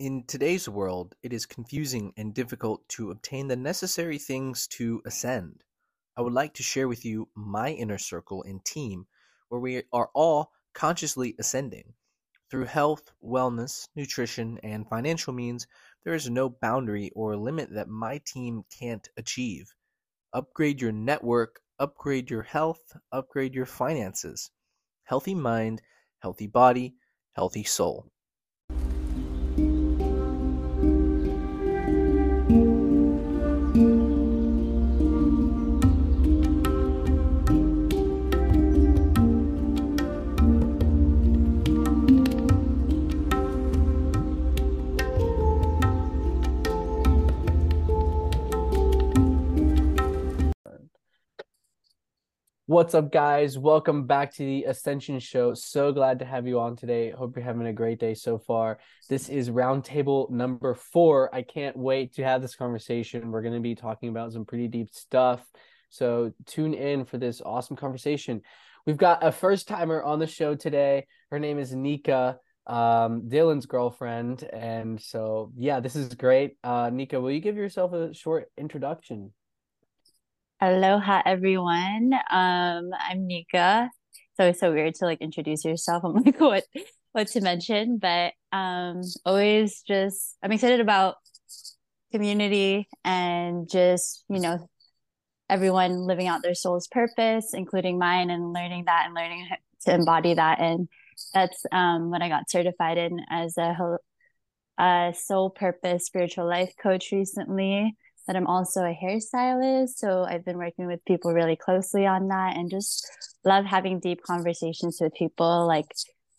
In today's world, it is confusing and difficult to obtain the necessary things to ascend. I would like to share with you my inner circle and team where we are all consciously ascending. Through health, wellness, nutrition, and financial means, there is no boundary or limit that my team can't achieve. Upgrade your network, upgrade your health, upgrade your finances. Healthy mind, healthy body, healthy soul. What's up, guys? Welcome back to the Ascension Show. So glad to have you on today. Hope you're having a great day so far. This is roundtable number four. I can't wait to have this conversation. We're going to be talking about some pretty deep stuff. So tune in for this awesome conversation. We've got a first timer on the show today. Her name is Nica, um, Dylan's girlfriend. And so, yeah, this is great. Uh, Nica, will you give yourself a short introduction? Aloha, everyone. Um, I'm Nica. It's always so weird to like introduce yourself. I'm like, what, what to mention? But um, always just I'm excited about community and just you know everyone living out their soul's purpose, including mine, and learning that and learning to embody that. And that's um, what I got certified in as a, a soul purpose spiritual life coach recently but I'm also a hairstylist. So I've been working with people really closely on that and just love having deep conversations with people, like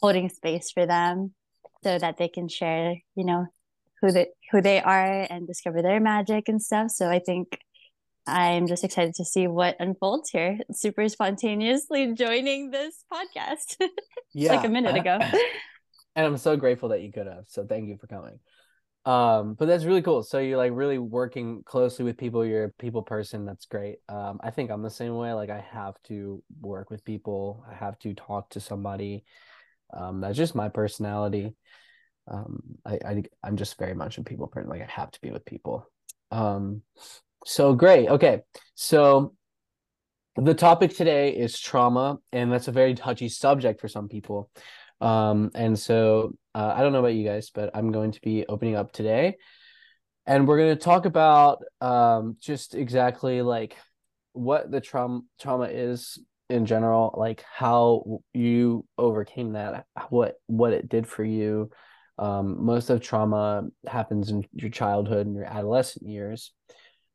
holding space for them so that they can share, you know, who they who they are and discover their magic and stuff. So I think I'm just excited to see what unfolds here. Super spontaneously joining this podcast. Yeah. like a minute ago. and I'm so grateful that you could have. So thank you for coming um but that's really cool. So you're like really working closely with people you're a people person that's great. Um i think i'm the same way like i have to work with people i have to talk to somebody. Um that's just my personality. Um i, I i'm just very much a people person like i have to be with people. Um so great okay. So the topic today is trauma and that's a very touchy subject for some people um, and so uh, I don't know about you guys, but I'm going to be opening up today. And we're going to talk about um, just exactly like what the trauma trauma is in general, like how you overcame that, what what it did for you. Um, most of trauma happens in your childhood and your adolescent years.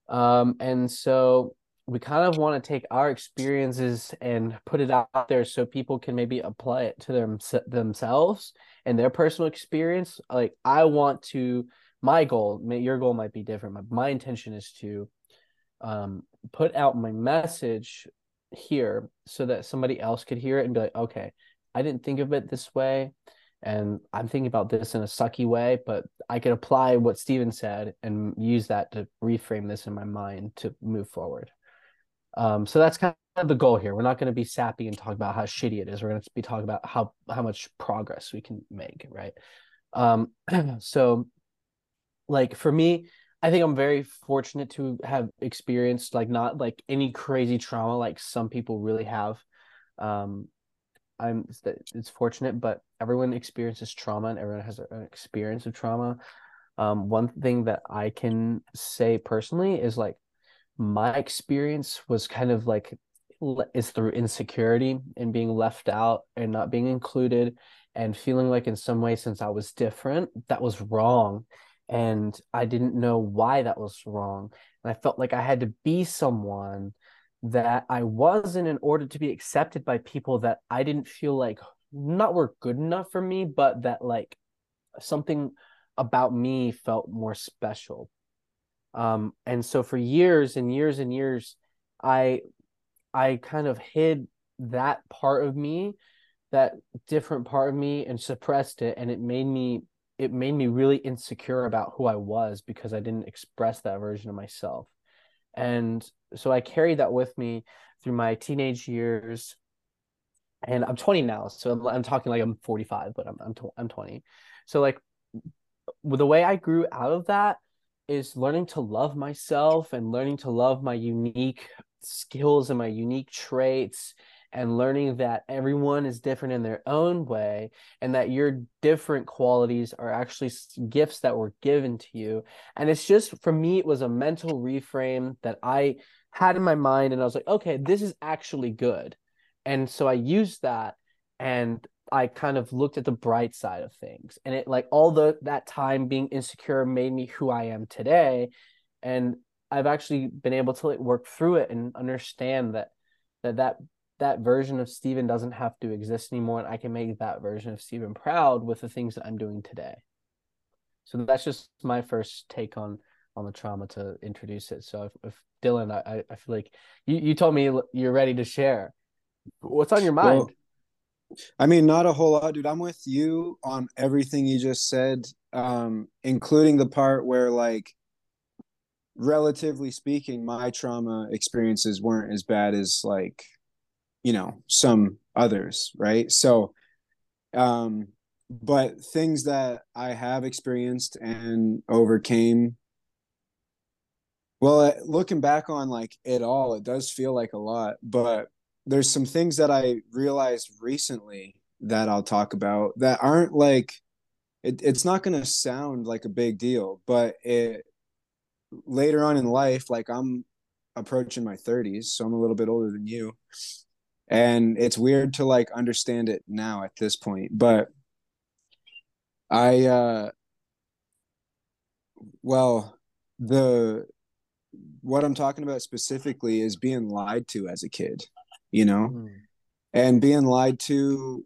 Um, and so we kind of want to take our experiences and put it out there so people can maybe apply it to them themselves and their personal experience. Like i want to my goal your goal might be different but my intention is to um, put out my message here so that somebody else could hear it and be like okay i didn't think of it this way and i'm thinking about this in a sucky way but i could apply what steven said and use that to reframe this in my mind to move forward um, so that's kind of the goal here. We're not going to be sappy and talk about how shitty it is. We're going to be talking about how how much progress we can make, right? Um, so, like for me, I think I'm very fortunate to have experienced like not like any crazy trauma like some people really have. Um, I'm it's fortunate, but everyone experiences trauma and everyone has an experience of trauma. Um, one thing that I can say personally is like my experience was kind of like is through insecurity and being left out and not being included and feeling like in some way since I was different that was wrong. And I didn't know why that was wrong. And I felt like I had to be someone that I wasn't in order to be accepted by people that I didn't feel like not were good enough for me but that like something about me felt more special um, and so for years and years and years i i kind of hid that part of me that different part of me and suppressed it. And it made me it made me really insecure about who i was because i didn't express that version of myself. And so i carried that with me through my teenage years. And i'm 20 now so i'm, I'm talking like i'm 45 but i'm i'm, I'm 20 so like the way I grew out of that is learning to love myself and learning to love my unique skills and my unique traits and learning that everyone is different in their own way and that your different qualities are actually gifts that were given to you. And it's just for me it was a mental reframe that i had in my mind and i was like okay this is actually good. And so i used that and i kind of looked at the bright side of things and it like all the that time being insecure made me who i am today and i've actually been able to like work through it and understand that that that that version of Steven doesn't have to exist anymore, and I can make that version of Steven proud with the things that I'm doing today. So that's just my first take on on the trauma to introduce it. So if, if Dylan, I I feel like you you told me you're ready to share. What's on your mind? Well, I mean, not a whole lot, dude. I'm with you on everything you just said, um, including the part where like relatively speaking, my trauma experiences weren't as bad as like you know some others right so um but things that i have experienced and overcame well looking back on like it all it does feel like a lot but there's some things that i realized recently that i'll talk about that aren't like it, it's not going to sound like a big deal but it later on in life like i'm approaching my 30s so i'm a little bit older than you. And it's weird to like understand it now at this point but i uh well the what i'm talking about specifically is being lied to as a kid you know? Mm. and being lied to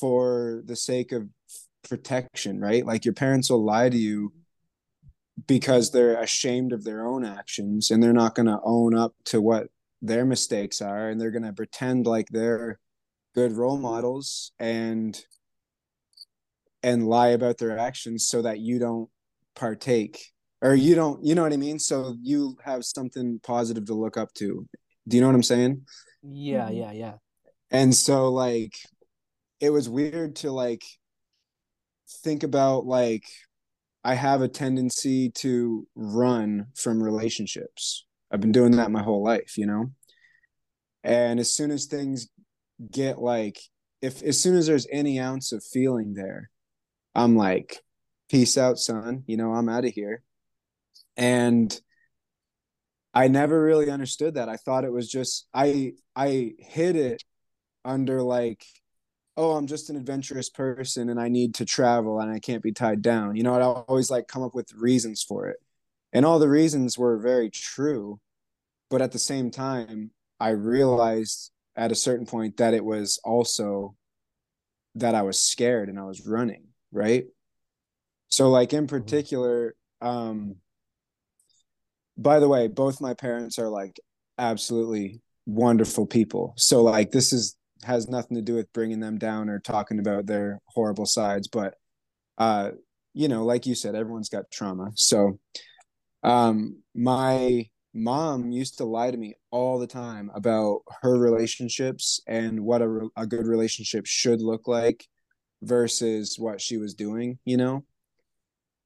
for the sake of protection right? Like your parents will lie to you because they're ashamed of their own actions and they're not going to own up to what their mistakes are and they're going to pretend like they're good role models and and lie about their actions so that you don't partake or you don't you know what i mean? So you have something positive to look up to. Do you know what i'm saying yeah mm-hmm. yeah yeah and so like it was weird to like think about like i have a tendency to run from relationships I've been doing that my whole life, you know? And as soon as things get like, if as soon as there's any ounce of feeling there, I'm like, peace out, son. You know, I'm out of here. And I never really understood that. I thought it was just I I hid it under like, oh, I'm just an adventurous person and I need to travel and I can't be tied down. You know, I always like come up with reasons for it and all the reasons were very true but at the same time i realized at a certain point that it was also that i was scared and i was running right so like in mm-hmm. particular um by the way both my parents are like absolutely wonderful people so like this is has nothing to do with bringing them down or talking about their horrible sides but uh you know like you said everyone's got trauma so um, my mom used to lie to me all the time about her relationships and what a, a good relationship should look like versus what she was doing, you know?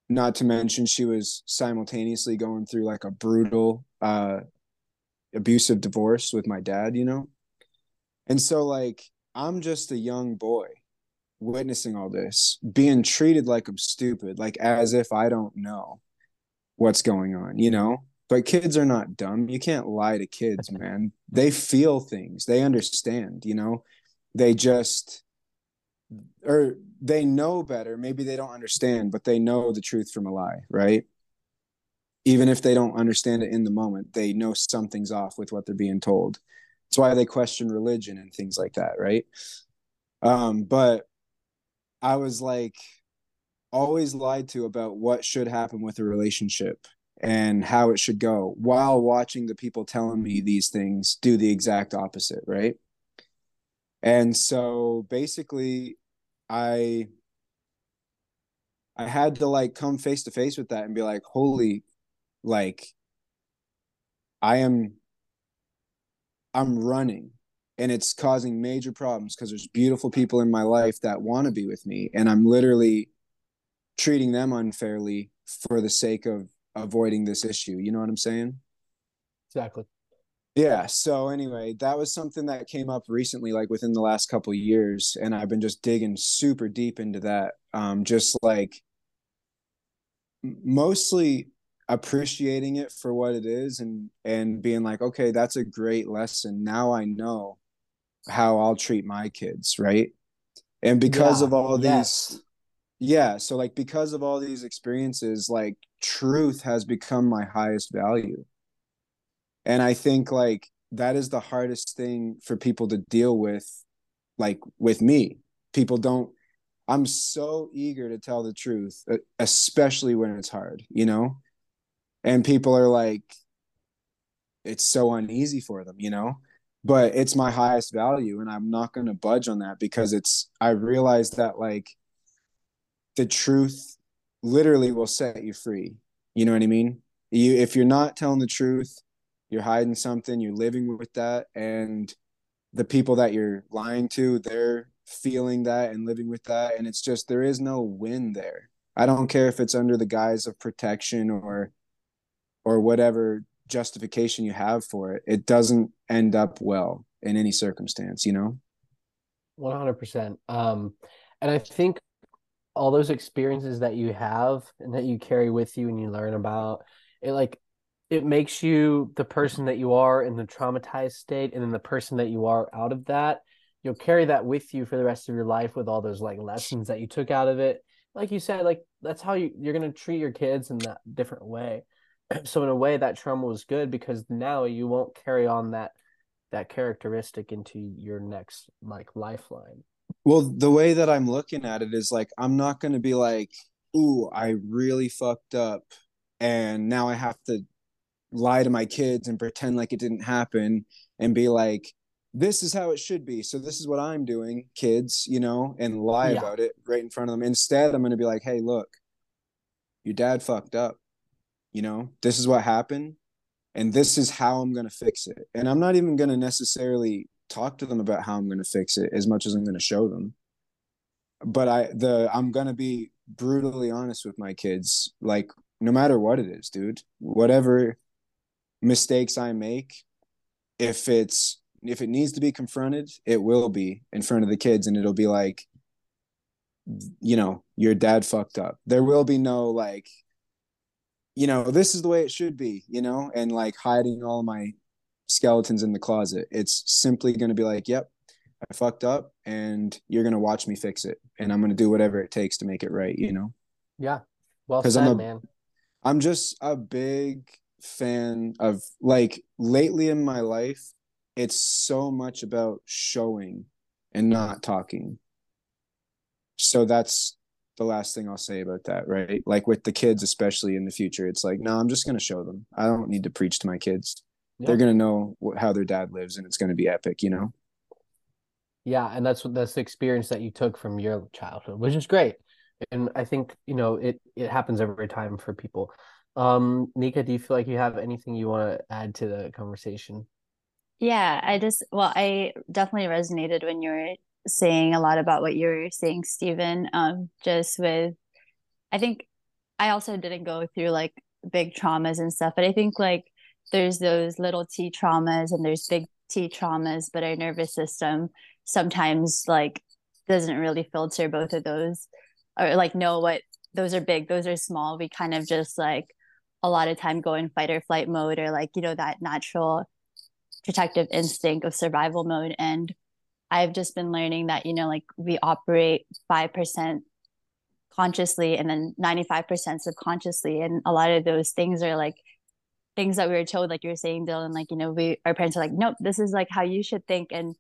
Not to mention, she was simultaneously going through like a brutal, uh, abusive divorce with my dad, you know? And so, like, I'm just a young boy witnessing all this, being treated like I'm stupid, like as if I don't know what's going on, you know? But kids are not dumb. You can't lie to kids, man. They feel things. They understand, you know? They just or they know better. Maybe they don't understand, but they know the truth from a lie, right? Even if they don't understand it in the moment, they know something's off with what they're being told. That's why they question religion and things like that, right? Um, but I was like, always lied to about what should happen with a relationship and how it should go while watching the people telling me these things do the exact opposite right and so basically i i had to like come face to face with that and be like holy like i am i'm running and it's causing major problems because there's beautiful people in my life that want to be with me and i'm literally treating them unfairly for the sake of avoiding this issue. You know what I'm saying? Exactly. Yeah. So anyway, that was something that came up recently, like within the last couple years, and I've been just digging super deep into that. Um, just like mostly appreciating it for what it is and and being like okay that's a great lesson now i know how i'll treat my kids right and because Yeah, of all yes. these yeah so like because of all these experiences like truth has become my highest value and i think like that is the hardest thing for people to deal with like with me. People don't i'm so eager to tell the truth especially when it's hard you know? And people are like it's so uneasy for them you know? But it's my highest value and i'm not going to budge on that because it's i realize that like the truth literally will set you free. You know what i mean? You if you're not telling the truth you're hiding something you're living with that and the people that you're lying to they're feeling that and living with that and it's just there is no win there i don't care if it's under the guise of protection or or whatever justification you have for it it doesn't end up well in any circumstance you know 100%. Um, and I think all those experiences that you have and that you carry with you and you learn about, it like it makes you the person that you are in the traumatized state and then the person that you are out of that. You'll carry that with you for the rest of your life with all those like lessons that you took out of it. Like you said, like that's how you, you're gonna treat your kids in that different way. So in a way that trauma was good because now you won't carry on that that characteristic into your next like lifeline. well the way that i'm looking at it is like i'm not going to be like ooh i really fucked up and now i have to lie to my kids and pretend like it didn't happen and be like this is how it should be. So this is what i'm doing kids you know and lie Yeah. about it right in front of them. Instead i'm going to be like hey look your dad fucked up. You know this is what happened and this is how i'm going to fix it. And i'm not even going to necessarily talk to them about how i'm going to fix it as much as i'm going to show them. But i the i'm going to be brutally honest with my kids like no matter what it is dude whatever mistakes i make if it's if it needs to be confronted it will be in front of the kids and it'll be like you know your dad fucked up there will be no like you know this is the way it should be you know and like hiding all my skeletons in the closet it's simply going to be like yep i fucked up and you're going to watch me fix it and i'm going to do whatever it takes to make it right you know Yeah. Well said, I'm a- man. I'm just a big fan of like lately in my life, it's so much about showing and not talking. So that's the last thing I'll say about that, right? Like with the kids, especially in the future, it's like, no, I'm just going to show them. I don't need to preach to my kids. Yeah. They're going to know how their dad lives and it's going to be epic, you know? Yeah, and that's what that's the experience that you took from your childhood, which is great. And I think, you know, it it happens every time for people. Um, Nica, do you feel like you have anything you want to add to the conversation? Yeah, I just, well, I definitely resonated when you were saying a lot about what you were saying, Steven. Um, just with, I think I also didn't go through like big traumas and stuff, but I think like there's those little T traumas and there's big T traumas, but our nervous system sometimes like doesn't really filter both of those or like know what those are big, those are small. We kind of just like a lot of time go in fight or flight mode or like, you know, that natural protective instinct of survival mode. And i've just been learning that you know like we operate 5% consciously and then 95% subconsciously. And a lot of those things are like things that we were told like you were saying dylan like you know we our parents are like nope this is like how you should think. And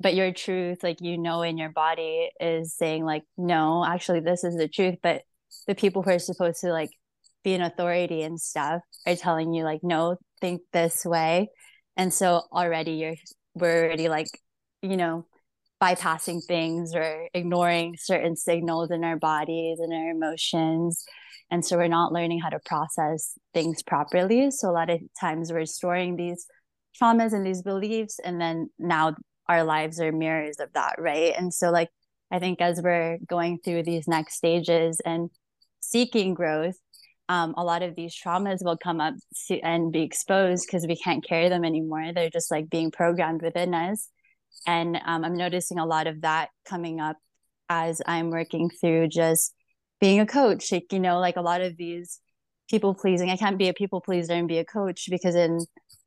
but your truth like you know in your body is saying like no actually this is the truth. But the people who are supposed to like be an authority and stuff are telling you like no think this way. And so already you're we're already like you know bypassing things or ignoring certain signals in our bodies and our emotions. And so we're not learning how to process things properly. So a lot of times we're storing these traumas and these beliefs and then now our lives are mirrors of that right? And so like i think as we're going through these next stages and seeking growth um, a lot of these traumas will come up to, and be exposed because we can't carry them anymore. They're just like being programmed within us. And um, i'm noticing a lot of that coming up as i'm working through just being a coach like you know like a lot of these people pleasing. I can't be a people pleaser and be a coach because then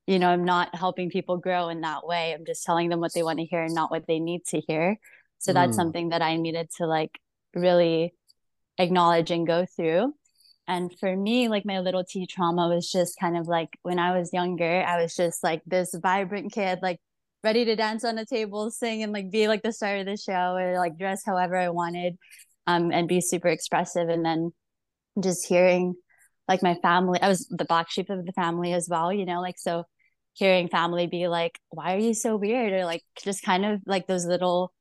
you know i'm not helping people grow in that way. I'm just telling them what they want to hear and not what they need to hear. So that's mm. something that i needed to like really acknowledge and go through and for me like my little t trauma was just kind of like when i was younger i was just like this vibrant kid like ready to dance on a table sing and like be like the star of the show or like dress however i wanted um and be super expressive. And then just hearing like my family i was the black sheep of the family as well you know like so hearing family be like why are you so weird? or like just kind of like those little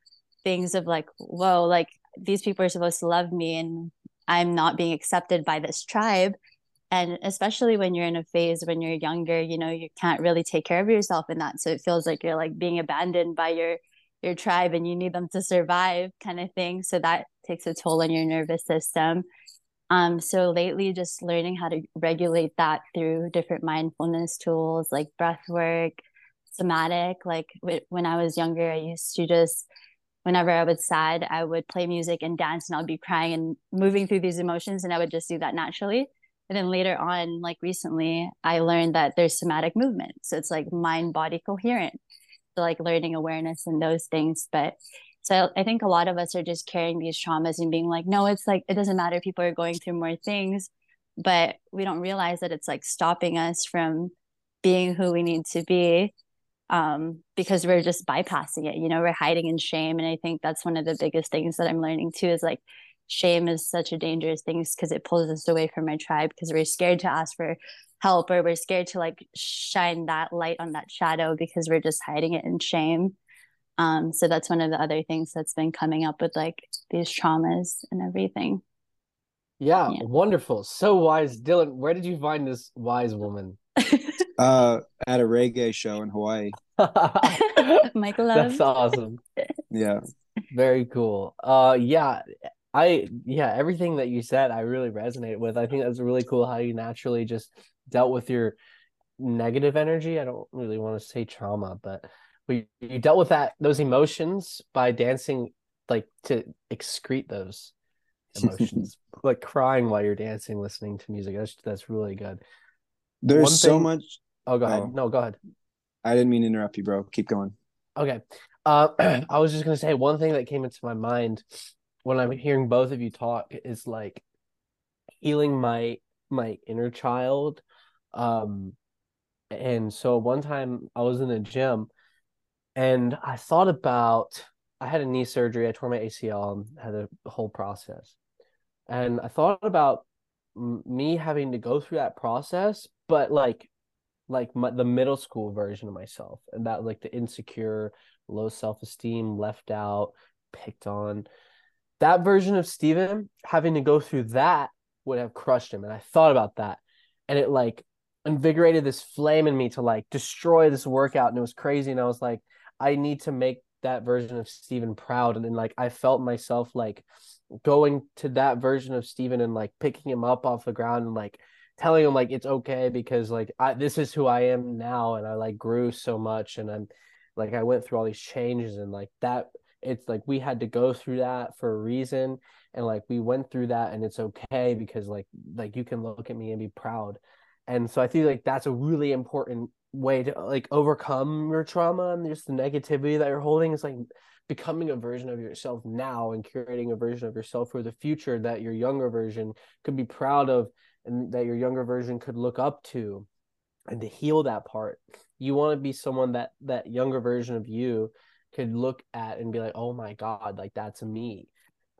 things of like whoa like these people are supposed to love me and i'm not being accepted by this tribe. And especially when you're in a phase when you're younger you know you can't really take care of yourself in that. So it feels like you're like being abandoned by your your tribe and you need them to survive kind of thing. So that takes a toll on your nervous system. Um, so lately, just learning how to regulate that through different mindfulness tools like breath work, somatic. Like when I was younger, I used to just, whenever I was sad, I would play music and dance and I would be crying and moving through these emotions. And I would just do that naturally. And then later on, like recently, I learned that there's somatic movement. So it's like mind body coherent. So like learning awareness and those things. But so I think a lot of us are just carrying these traumas and being like, no, it's like, it doesn't matter. People are going through more things, but we don't realize that it's like stopping us from being who we need to be um, because we're just bypassing it. You know, we're hiding in shame. And I think that's one of the biggest things that I'm learning too is like shame is such a dangerous thing because it pulls us away from our tribe because we're scared to ask for help or we're scared to like shine that light on that shadow because we're just hiding it in shame. Um, so that's one of the other things that's been coming up with like these traumas and everything. Yeah, yeah. wonderful. So wise. Dylan, where did you find this wise woman? uh at a reggae show in Hawaii. Michael That's awesome. yeah. Very cool. Uh yeah, I yeah, everything that you said I really resonate with. I think that's really cool how you naturally just dealt with your negative energy. I don't really want to say trauma, but we you dealt with that those emotions by dancing like to excrete those emotions like crying while you're dancing listening to music that's that's really good there's One so much oh go ahead oh. no go ahead i didn't mean to interrupt you bro keep going okay uh i was just gonna say one thing that came into my mind when i'm hearing both of you talk is like healing my my inner child um and so one time i was in the gym and I thought about I had a knee surgery. I tore my ACL and had a whole process. And I thought about me having to go through that process, but like like my, the middle school version of myself and that like the insecure, low self-esteem, left out, picked on. That version of Steven having to go through that would have crushed him and I thought about that. And it like invigorated this flame in me to like destroy this workout and it was crazy and I was like I need to make that version of Steven proud. And then like I felt myself like going to that version of Steven and like picking him up off the ground and like telling him like it's okay because like I this is who I am now and I like grew so much and I'm like I went through all these changes and like that it's like we had to go through that for a reason and like we went through that and it's okay because like like you can look at me and be proud. And so i think like that's a really important way to like overcome your trauma and just the negativity that you're holding is like becoming a version of yourself now and creating a version of yourself for the future that your younger version could be proud of and that your younger version could look up to and to heal that part. You want to be someone that that younger version of you could look at and be like oh my god like that's me.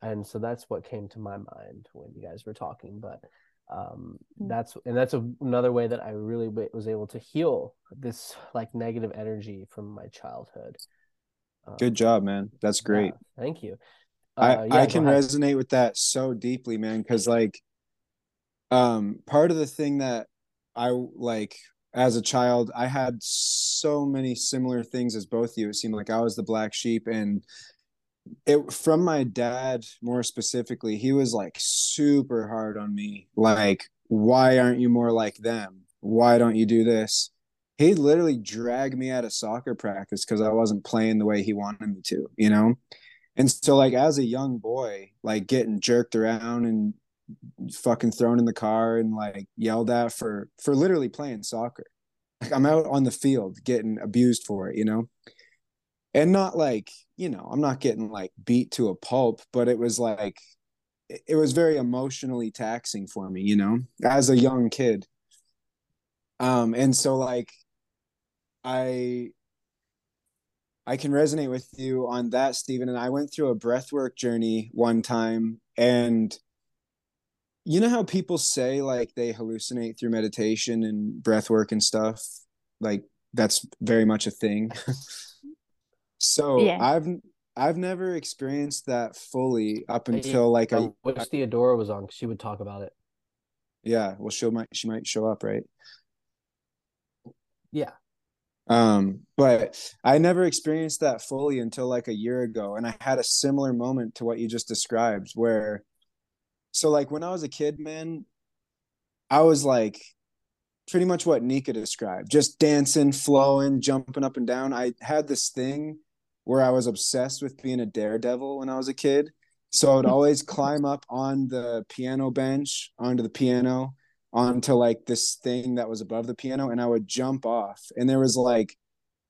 And so that's what came to my mind when you guys were talking but um mm. that's and that's a, another way that i really was able to heal this like negative energy from my childhood. Um, good job man. That's great. yeah, thank you. Uh, i yeah, i can resonate with that so deeply man because like um part of the thing that i like as a child i had so many similar things as both you. It seemed like i was the black sheep and it from my dad more specifically he was like super hard on me. Like why aren't you more like them? Why don't you do this? He literally dragged me out of soccer practice because i wasn't playing the way he wanted me to you know? And so like as a young boy like getting jerked around and fucking thrown in the car and like yelled at for for literally playing soccer. Like i'm out on the field getting abused for it you know? And not like you know i'm not getting like beat to a pulp but it was like it was very emotionally taxing for me you know as a young kid. Um and so like i i can resonate with you on that steven and i went through a breathwork journey one time and you know how people say like they hallucinate through meditation and breathwork and stuff like that's very much a thing So yeah. I've I've never experienced that fully up until like a which Theodora was on. Because she would talk about it. Yeah, well, she might she might show up, right? Yeah. Um, but I never experienced that fully until like a year ago, and I had a similar moment to what you just described, where, so like when I was a kid, man, I was like pretty much what Nica described, just dancing, flowing, jumping up and down. I had this thing where I was obsessed with being a daredevil when I was a kid. So I would always climb up on the piano bench, onto the piano, onto like this thing that was above the piano, and I would jump off. And there was like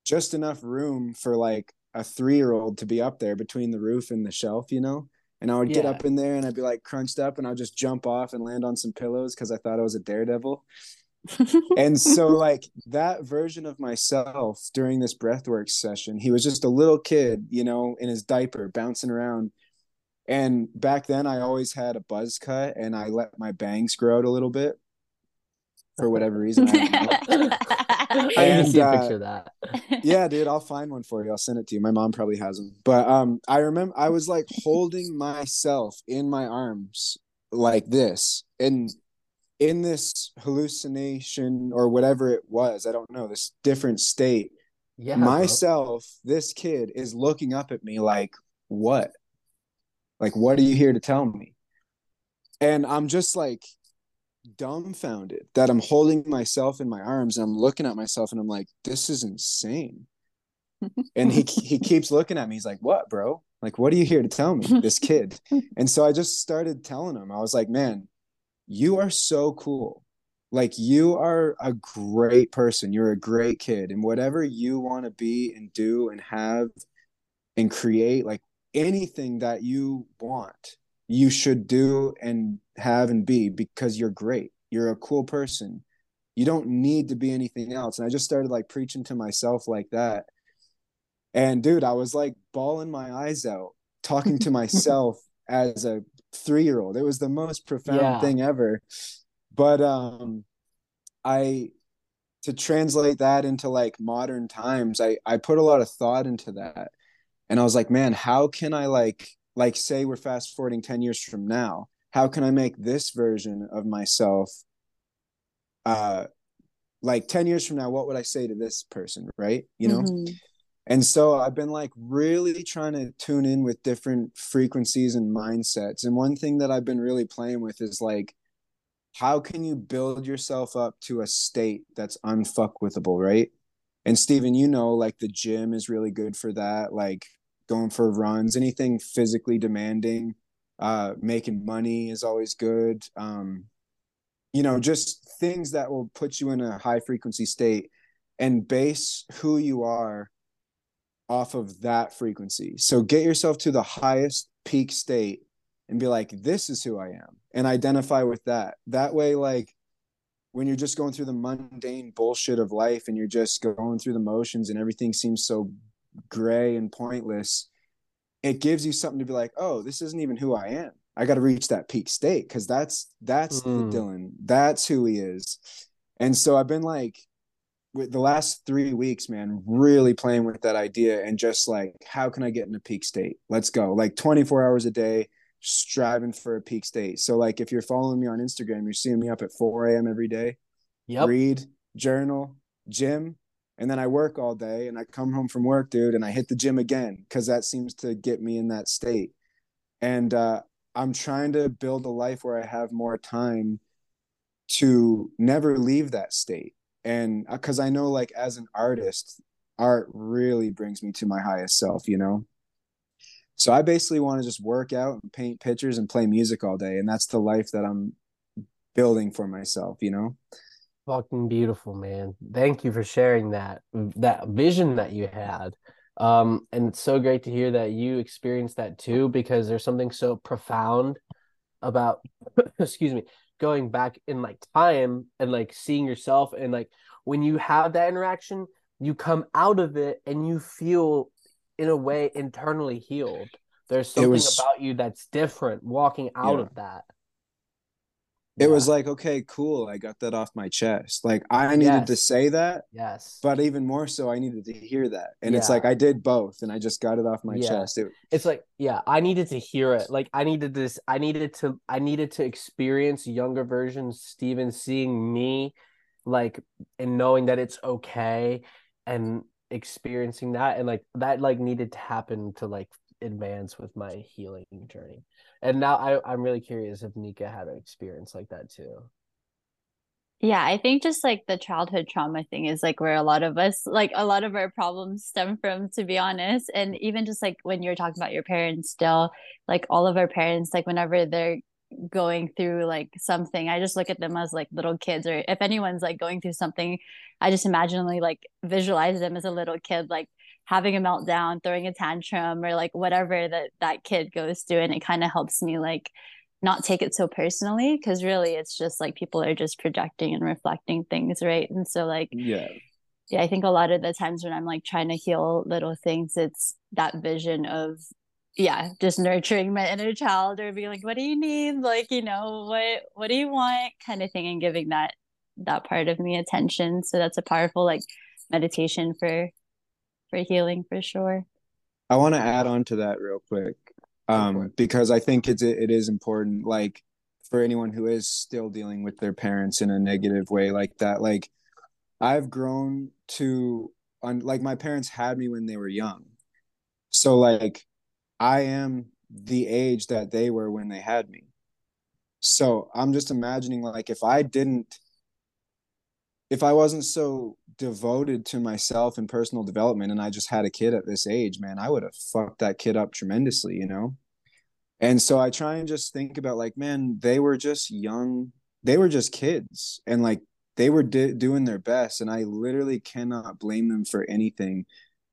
just enough room for like a three year old to be up there between the roof and the shelf, you know? And I would yeah. get up in there and I'd be like crunched up and I'd just jump off and land on some pillows because I thought I was a daredevil. And so like that version of myself during this breathwork session he was just a little kid you know in his diaper bouncing around. And back then i always had a buzz cut and i let my bangs grow out a little bit for whatever reason i, I and, see a uh, picture of that yeah dude i'll find one for you i'll send it to you my mom probably has them but um i remember i was like holding myself in my arms like this and in this hallucination or whatever it was, I don't know, this different state, yeah, myself, bro. this kid is looking up at me like, what? Like, what are you here to tell me? And I'm just like dumbfounded that I'm holding myself in my arms and I'm looking at myself and I'm like, this is insane. and he he keeps looking at me. He's like, "What, bro? Like, what are you here to tell me?" This kid. and so I just started telling him. I was like, "Man, you are so cool. Like you are a great person. You're a great kid. And whatever you want to be and do and have and create, like anything that you want, you should do and have and be because you're great. You're a cool person. You don't need to be anything else. And I just started like preaching to myself like that. And dude, I was like bawling my eyes out, talking to myself as a three year old. It was the most profound yeah. thing ever. But um I to translate that into like modern times, I I put a lot of thought into that. And I was like, man, how can I like like say we're fast forwarding 10 years from now? How can I make this version of myself uh like 10 years from now what would I say to this person, right? You know? Mm-hmm. And so I've been like really trying to tune in with different frequencies and mindsets. And one thing that I've been really playing with is like, how can you build yourself up to a state that's unfuckwithable, right? And Steven, you know, like the gym is really good for that. Like going for runs, anything physically demanding, uh, making money is always good. Um, you know, just things that will put you in a high frequency state and base who you are off of that frequency. So get yourself to the highest peak state and be like, this is who I am, and identify with that. That way, like, when you're just going through the mundane bullshit of life and you're just going through the motions and everything seems so gray and pointless, it gives you something to be like, oh, this isn't even who I am. I got to reach that peak state because that's that's mm. the Dylan. That's who he is. And so I've been like with the last three weeks, man, really playing with that idea and just like, how can I get in a peak state? Let's go. Like 24 hours a day, striving for a peak state. So, like, if you're following me on Instagram, you're seeing me up at 4 a.m. every day. Yep. Read, journal, gym. And then I work all day and I come home from work, dude, and I hit the gym again because that seems to get me in that state. And uh, I'm trying to build a life where I have more time to never leave that state. And because uh, I know, like, as an artist, art really brings me to my highest self, you know? So I basically want to just work out and paint pictures and play music all day. And that's the life that I'm building for myself, you know? Fucking beautiful, man. Thank you for sharing that that vision that you had. Um, and it's so great to hear that you experienced that too, because there's something so profound about excuse me, going back in like time and like seeing yourself and like when you have that interaction, you come out of it and you feel in a way internally healed. There's something was, about you that's different walking out yeah. of that. It yeah. was like, okay, cool. I got that off my chest. Like I needed yes. to say that. Yes. But even more so, I needed to hear that. And yeah. it's like I did both and I just got it off my yeah. chest. It, it's like, yeah, I needed to hear it. Like I needed this, I needed to, I needed to experience younger versions, Steven seeing me like and knowing that it's okay and experiencing that and like that like needed to happen to like advance with my healing journey. And now I, I'm really curious if Nica had an experience like that too. Yeah, I think just like the childhood trauma thing is like where a lot of us, like a lot of our problems stem from, to be honest. And even just like when you're talking about your parents, still, like all of our parents, like whenever they're going through like something, I just look at them as like little kids, or if anyone's like going through something, I just imaginally like visualize them as a little kid, like having a meltdown, throwing a tantrum, or like whatever that that kid goes through, and it kind of helps me like not take it so personally because really it's just like people are just projecting and reflecting things, right? And so like yeah. Yeah, I think a lot of the times when I'm like trying to heal little things, it's that vision of yeah just nurturing my inner child or being like what do you need like you know what what do you want kind of thing and giving that that part of me attention so that's a powerful like meditation for for healing for sure. I want to add on to that real quick um, because I think it's it is important. Like for anyone who is still dealing with their parents in a negative way like that, like I've grown to un- like my parents had me when they were young, so like I am the age that they were when they had me. So I'm just imagining like if I didn't if I wasn't so devoted to myself and personal development and I just had a kid at this age, man, I would have fucked that kid up tremendously, you know? And so I try and just think about like, man, they were just young, they were just kids and like they were di- doing their best. And I literally cannot blame them for anything.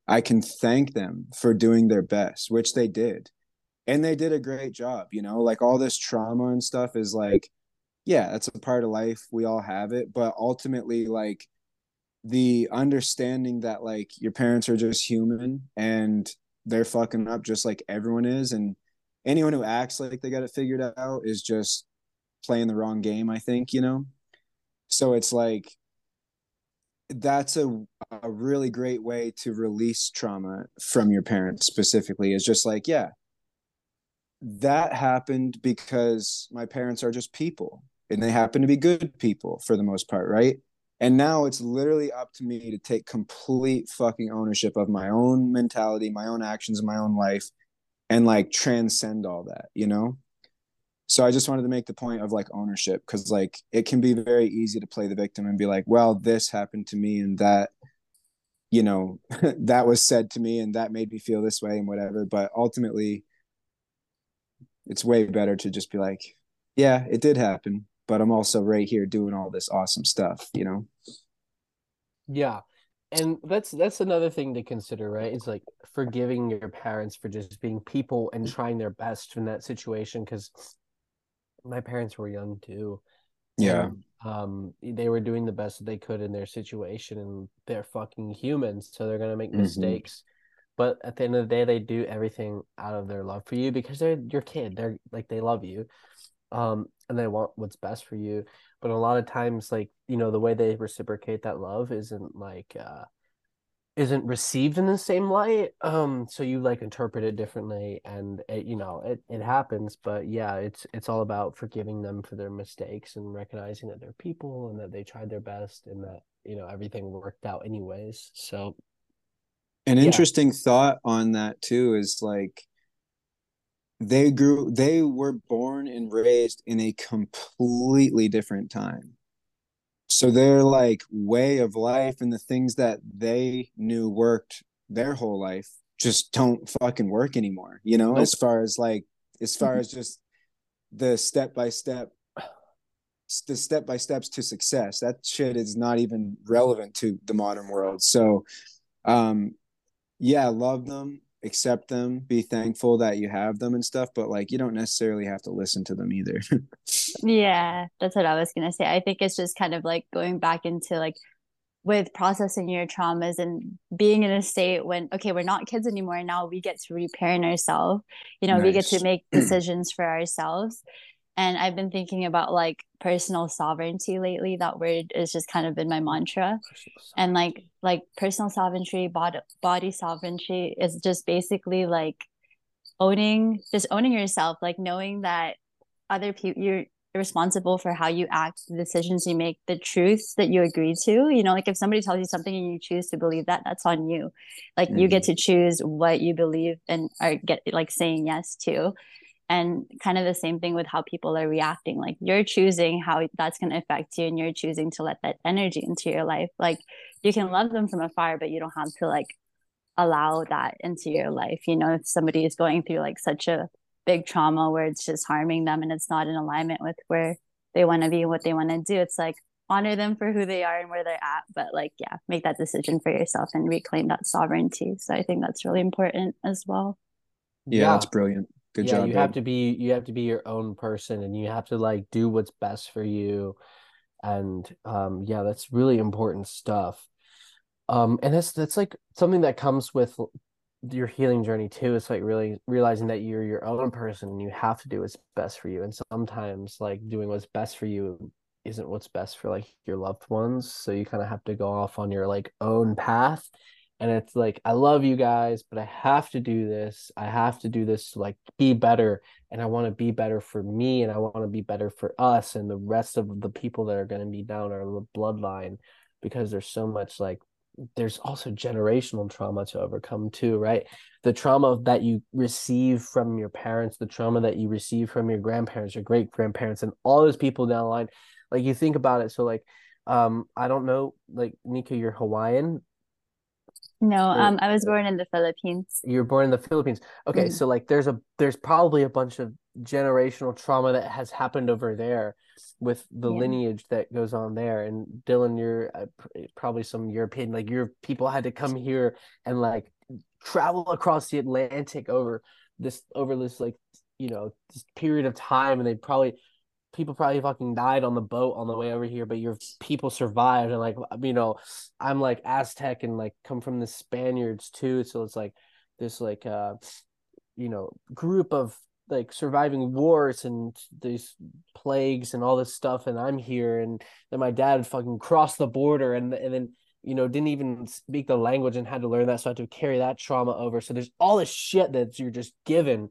I can thank them for doing their best, which they did. And they did a great job, you know, like all this trauma and stuff is like, yeah, that's a part of life. We all have it. But ultimately, like the understanding that like your parents are just human and they're fucking up just like everyone is. And anyone who acts like they got it figured out is just playing the wrong game, I think, you know? So it's like that's a a really great way to release trauma from your parents specifically is just like, yeah, that happened because my parents are just people and they happen to be good people for the most part, right? And now it's literally up to me to take complete fucking ownership of my own mentality, my own actions, my own life, and like transcend all that, you know? So I just wanted to make the point of like ownership because like it can be very easy to play the victim and be like, well, this happened to me and that, you know, that was said to me and that made me feel this way and whatever. But ultimately, it's way better to just be like, yeah, it did happen but I'm also right here doing all this awesome stuff, you know? Yeah. And that's that's another thing to consider, right? It's like forgiving your parents for just being people and trying their best in that situation because my parents were young too. Yeah. And, um they were doing the best that they could in their situation and they're fucking humans, so they're gonna make mm-hmm. mistakes. But at the end of the day, they do everything out of their love for you because they're your kid. They're like they love you um and they want what's best for you. But a lot of times like you know the way they reciprocate that love isn't like uh isn't received in the same light um so you like interpret it differently and it, you know it, it happens. But yeah it's it's all about forgiving them for their mistakes and recognizing that they're people and that they tried their best and that you know everything worked out anyways. So An Yeah. interesting thought on that too is like they grew they were born and raised in a completely different time. So their like way of life and the things that they knew worked their whole life just don't fucking work anymore, you know, Nope. as far as like as far as just the step by step the step by steps to success. That shit is not even relevant to the modern world. So um yeah, love them, accept them, be thankful that you have them and stuff, but like you don't necessarily have to listen to them either. Yeah, that's what I was gonna say. I think it's just kind of like going back into like with processing your traumas and being in a state when, okay, we're not kids anymore. Now we get to reparent ourselves. You know, we get to make decisions for ourselves. And I've been thinking about like personal sovereignty lately. That word has just kind of been my mantra. And like like personal sovereignty, body body sovereignty is just basically like owning just owning yourself, like knowing that other people you're responsible for how you act, the decisions you make, the truths that you agree to. You know, like if somebody tells you something and you choose to believe that, that's on you. Like you get mm-hmm. to choose what you believe and are get like saying yes to. And kind of the same thing with how people are reacting. Like you're choosing how that's going to affect you, and you're choosing to let that energy into your life. Like you can love them from afar, but you don't have to like allow that into your life. You know, if somebody is going through like such a big trauma where it's just harming them and it's not in alignment with where they want to be and what they want to do, it's like honor them for who they are and where they're at. But like, yeah, make that decision for yourself and reclaim that sovereignty. So I think that's really important as well. yeah, that's brilliant. Good yeah, job. you babe. have to be you have to be your own person and you have to like do what's best for you. And um yeah, that's really important stuff. Um and that's that's like something that comes with your healing journey too. It's like really realizing that you're your own person and you have to do what's best for you. And sometimes like doing what's best for you isn't what's best for like your loved ones. So you kind of have to go off on your like own path. And it's like, I love you guys, but I have to do this. I have to do this to like be better. And I want to be better for me and I want to be better for us and the rest of the people that are going to be down our bloodline because there's so much like there's also generational trauma to overcome too, right? The trauma that you receive from your parents, the trauma that you receive from your grandparents, your great grandparents, and all those people down the line. Like you think about it. So like um I don't know, like Nica, you're Hawaiian. No, Or- um, I was born in the Philippines. You're born in the Philippines. Okay, Mhm. so like there's a there's probably a bunch of generational trauma that has happened over there with the Yeah. lineage that goes on there. And Dylan, you're uh, probably some European, like your people had to come here and like travel across the Atlantic over this over this like you know this period of time, and they probably people probably fucking died on the boat on the way over here, but your people survived. And like you know, I'm like Aztec and like come from the Spaniards too, so it's like this like uh you know group of like surviving wars and these plagues and all this stuff. And I'm here and then my dad fucking crossed the border and and then you know didn't even speak the language and had to learn that. So I had to carry that trauma over. So there's all this shit that you're just given.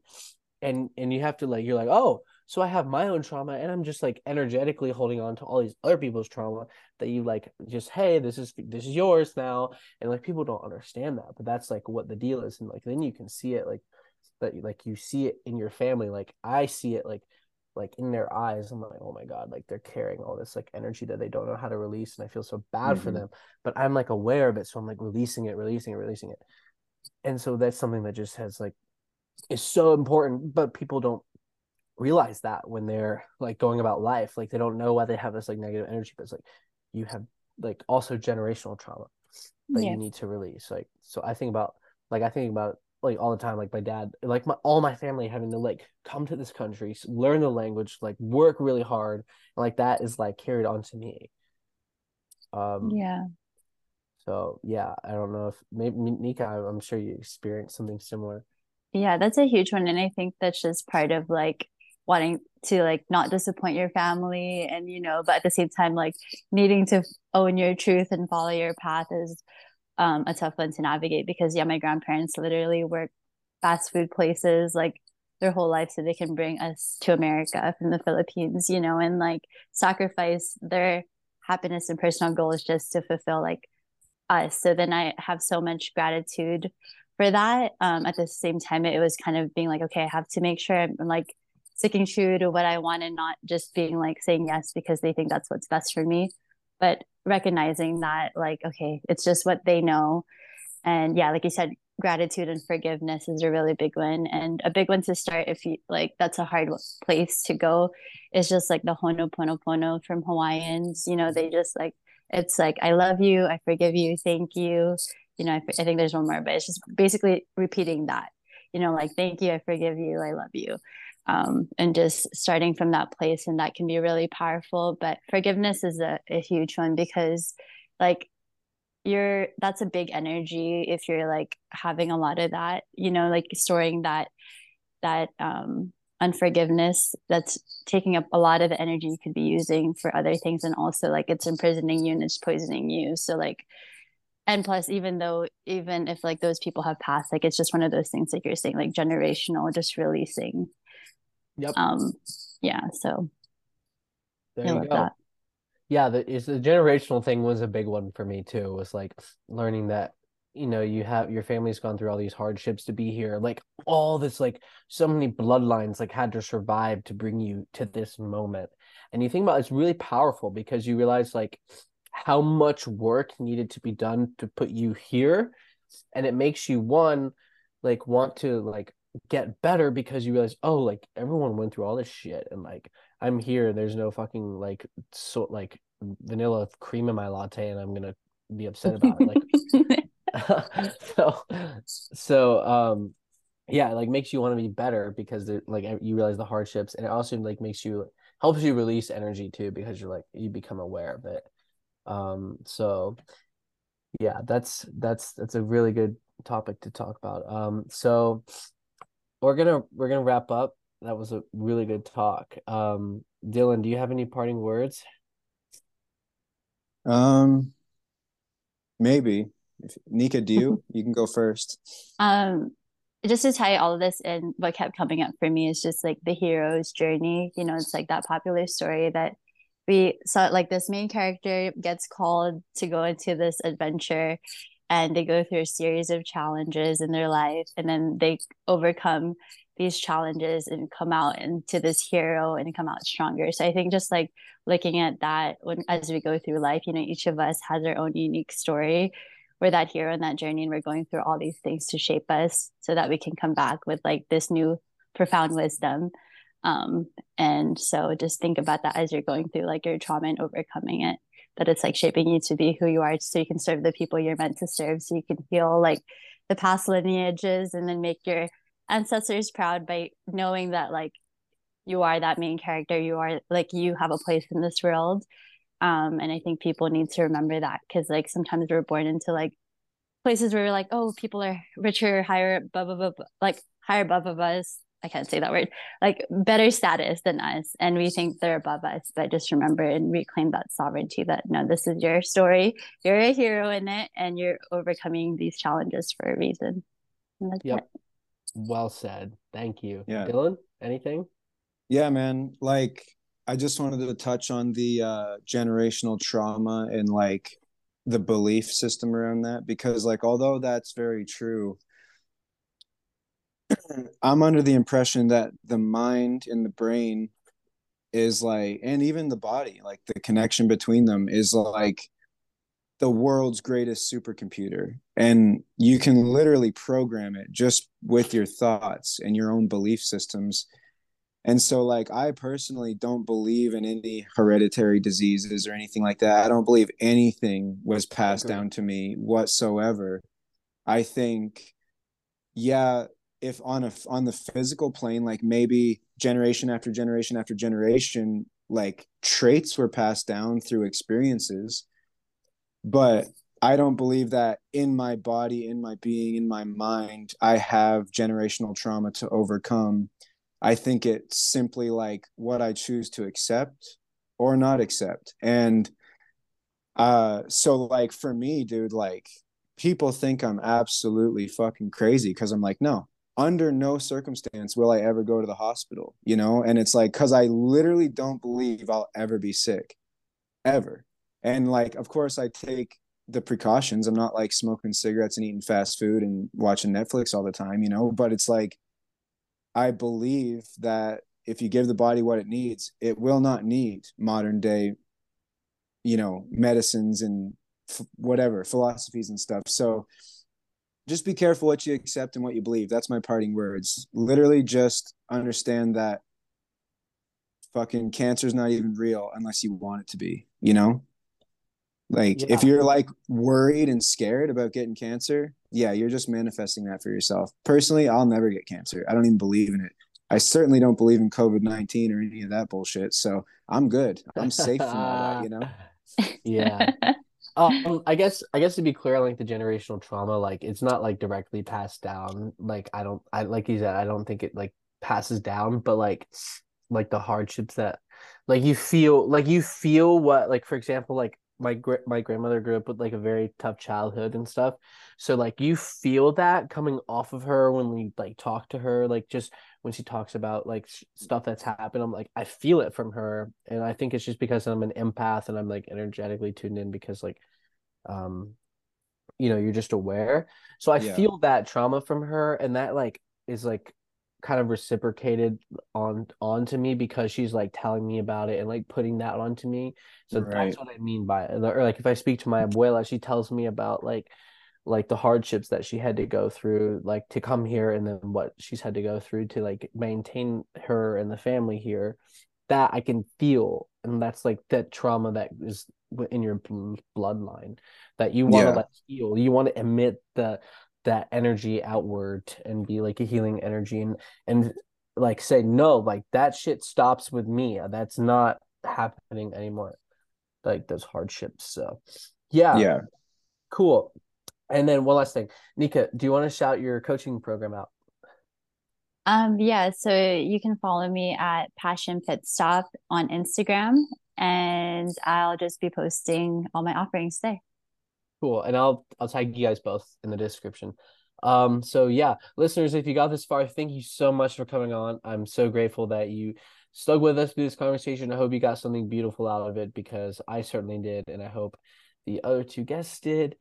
And and you have to like you're like oh so I have my own trauma and I'm just like energetically holding on to all these other people's trauma that you like just hey this is this is yours now and like people don't understand that but that's like what the deal is and like then you can see it like that like you see it in your family like i see it like like in their eyes i'm like oh my god like they're carrying all this like energy that they don't know how to release and i feel so bad for Mhm. them but i'm like aware of it so i'm like releasing it releasing it releasing it and so that's something that just has like is so important but people don't realize that when they're like going about life like they don't know why they have this like negative energy but it's like you have like also generational trauma that Yeah. you need to release like so i think about like i think about like all the time like my dad like my all my family having to like come to this country learn the language like work really hard and like that is like carried on to me um Yeah. so yeah i don't know if maybe Nica i'm sure you experienced something similar Yeah, that's a huge one. And I think that's just part of like wanting to like not disappoint your family and you know, but at the same time like needing to own your truth and follow your path is um, a tough one to navigate because yeah, my grandparents literally work fast food places like their whole life so they can bring us to America from the Philippines, you know, and like sacrifice their happiness and personal goals just to fulfill like us. So then I have so much gratitude for that. Um, at the same time, it was kind of being like, okay, I have to make sure I'm like sticking true to what I want and not just being like saying yes because they think that's what's best for me, but recognizing that like, okay, it's just what they know. And yeah, like you said, gratitude and forgiveness is a really big one. And a big one to start if you like that's a hard place to go is just like the ho'oponopono from hawaiians. You know they just like it's like i love you i forgive you thank you. You know I, I think there's one more but it's just basically repeating that. You know like thank you i forgive you i love you um, and just starting from that place and that can be really powerful. But forgiveness is a, a huge one because like you're that's a big energy if you're like having a lot of that you know like storing that that um unforgiveness. That's taking up a lot of the energy you could be using for other things and also like it's imprisoning you and it's poisoning you. So like and plus even though even if like those people have passed like it's just one of those things like you're saying like generational just releasing yep. Um yeah so there you go. That. Yeah the is the generational thing was a big one for me too was like learning that you know you have your family's gone through all these hardships to be here like all this like so many bloodlines like had to survive to bring you to this moment. And you think about it, it's really powerful because you realize like how much work needed to be done to put you here. And it makes you one like want to like get better because you realize oh like everyone went through all this shit and like I'm here there's no fucking like so like vanilla cream in my latte and I'm gonna be upset about it. Like so so um yeah, like makes you want to be better because like you realize the hardships and it also like makes you helps you release energy too because you're like you become aware of it. Um so yeah, that's that's that's a really good topic to talk about. Um so we're gonna we're gonna wrap up that was a really good talk. Um, Dylan, do you have any parting words? Um, maybe. If, Nica, do you? you can go first. Um, just to tie all of this in, what kept coming up for me is just like the hero's journey. You know, it's like that popular story that we saw. Like this main character gets called to go into this adventure, and they go through a series of challenges in their life, and then they overcome these challenges and come out into this hero and come out stronger. So I think just like looking at that when as we go through life, you know, each of us has our own unique story. We're that hero in that journey and we're going through all these things to shape us so that we can come back with like this new profound wisdom. Um, and so just think about that as you're going through like your trauma and overcoming it, that it's like shaping you to be who you are so you can serve the people you're meant to serve, so you can heal like the past lineages and then make your ancestors proud by knowing that like you are that main character you are like you have a place in this world. Um and i think people need to remember that because like sometimes we're born into like places where we're like oh people are richer higher above, above like higher above of us i can't say that word like better status than us and we think they're above us but just remember and reclaim that sovereignty that no this is your story you're a hero in it and you're overcoming these challenges for a reason yep it. Well said. Thank you. Yeah. Dylan, anything? Yeah, man. Like I just wanted to touch on the uh generational trauma and like the belief system around that because like although that's very true I'm under the impression that the mind and the brain is like and even the body like the connection between them is like the world's greatest supercomputer. And you can literally program it just with your thoughts and your own belief systems. And so like i personally don't believe in any hereditary diseases or anything like that. I don't believe anything was passed okay. down to me whatsoever. I think yeah if on a on the physical plane like maybe generation after generation after generation like traits were passed down through experiences but I don't believe that in my body, in my being, in my mind, I have generational trauma to overcome. I think it's simply like what I choose to accept or not accept. And uh so like for me, dude, like people think I'm absolutely fucking crazy because I'm like, no, under no circumstance will I ever go to the hospital, you know? And it's like, because I literally don't believe I'll ever be sick, ever. And like, of course, I take the precautions. I'm not like smoking cigarettes and eating fast food and watching Netflix all the time, you know? But it's like, I believe that if you give the body what it needs, it will not need modern day, you know, medicines and f- whatever philosophies and stuff. So, just be careful what you accept and what you believe. That's my parting words. Literally, just understand that fucking cancer is not even real unless you want it to be, you know? Like, yeah. if you're like worried and scared about getting cancer, yeah, you're just manifesting that for yourself. Personally, I'll never get cancer. I don't even believe in it. I certainly don't believe in COVID 19 or any of that bullshit. So I'm good. I'm safe from all that, you know? Yeah. um i guess i guess to be clear like the generational trauma like it's not like directly passed down like i don't i like you said i don't think it like passes down but like like the hardships that like you feel like you feel what like for example like my my grandmother grew up with like a very tough childhood and stuff. So like you feel that coming off of her when we like talk to her like just when she talks about like stuff that's happened i'm like i feel it from her. And i think it's just because i'm an empath and i'm like energetically tuned in because like um you know you're just aware. So i yeah. feel that trauma from her and that like is like kind of reciprocated on onto me because she's like telling me about it and like putting that onto me. So right. that's what I mean by it. Or like if I speak to my abuela, she tells me about like like the hardships that she had to go through like to come here and then what she's had to go through to like maintain her and the family here that i can feel and that's like that trauma that is in your bloodline that you want to yeah. let heal you want to emit the that energy outward and be like a healing energy and and like say no like that shit stops with me. That's not happening anymore. Like those hardships so yeah. Yeah. Cool. And then one last thing. Nica do you want to shout your coaching program out? Um yeah so you can follow me at passion pit stop on instagram and i'll just be posting all my offerings today Cool. And I'll I'll tag you guys both in the description. Um, so yeah, listeners, if you got this far, thank you so much for coming on. I'm so grateful that you stuck with us through this conversation. I hope you got something beautiful out of it because I certainly did, and I hope the other two guests did.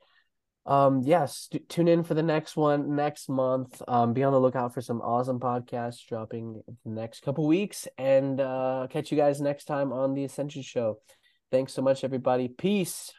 Um, yes, t- tune in for the next one next month. Um, be on the lookout for some awesome podcasts dropping the next couple weeks, and uh, catch you guys next time on the Ascension Show. Thanks so much, everybody. Peace.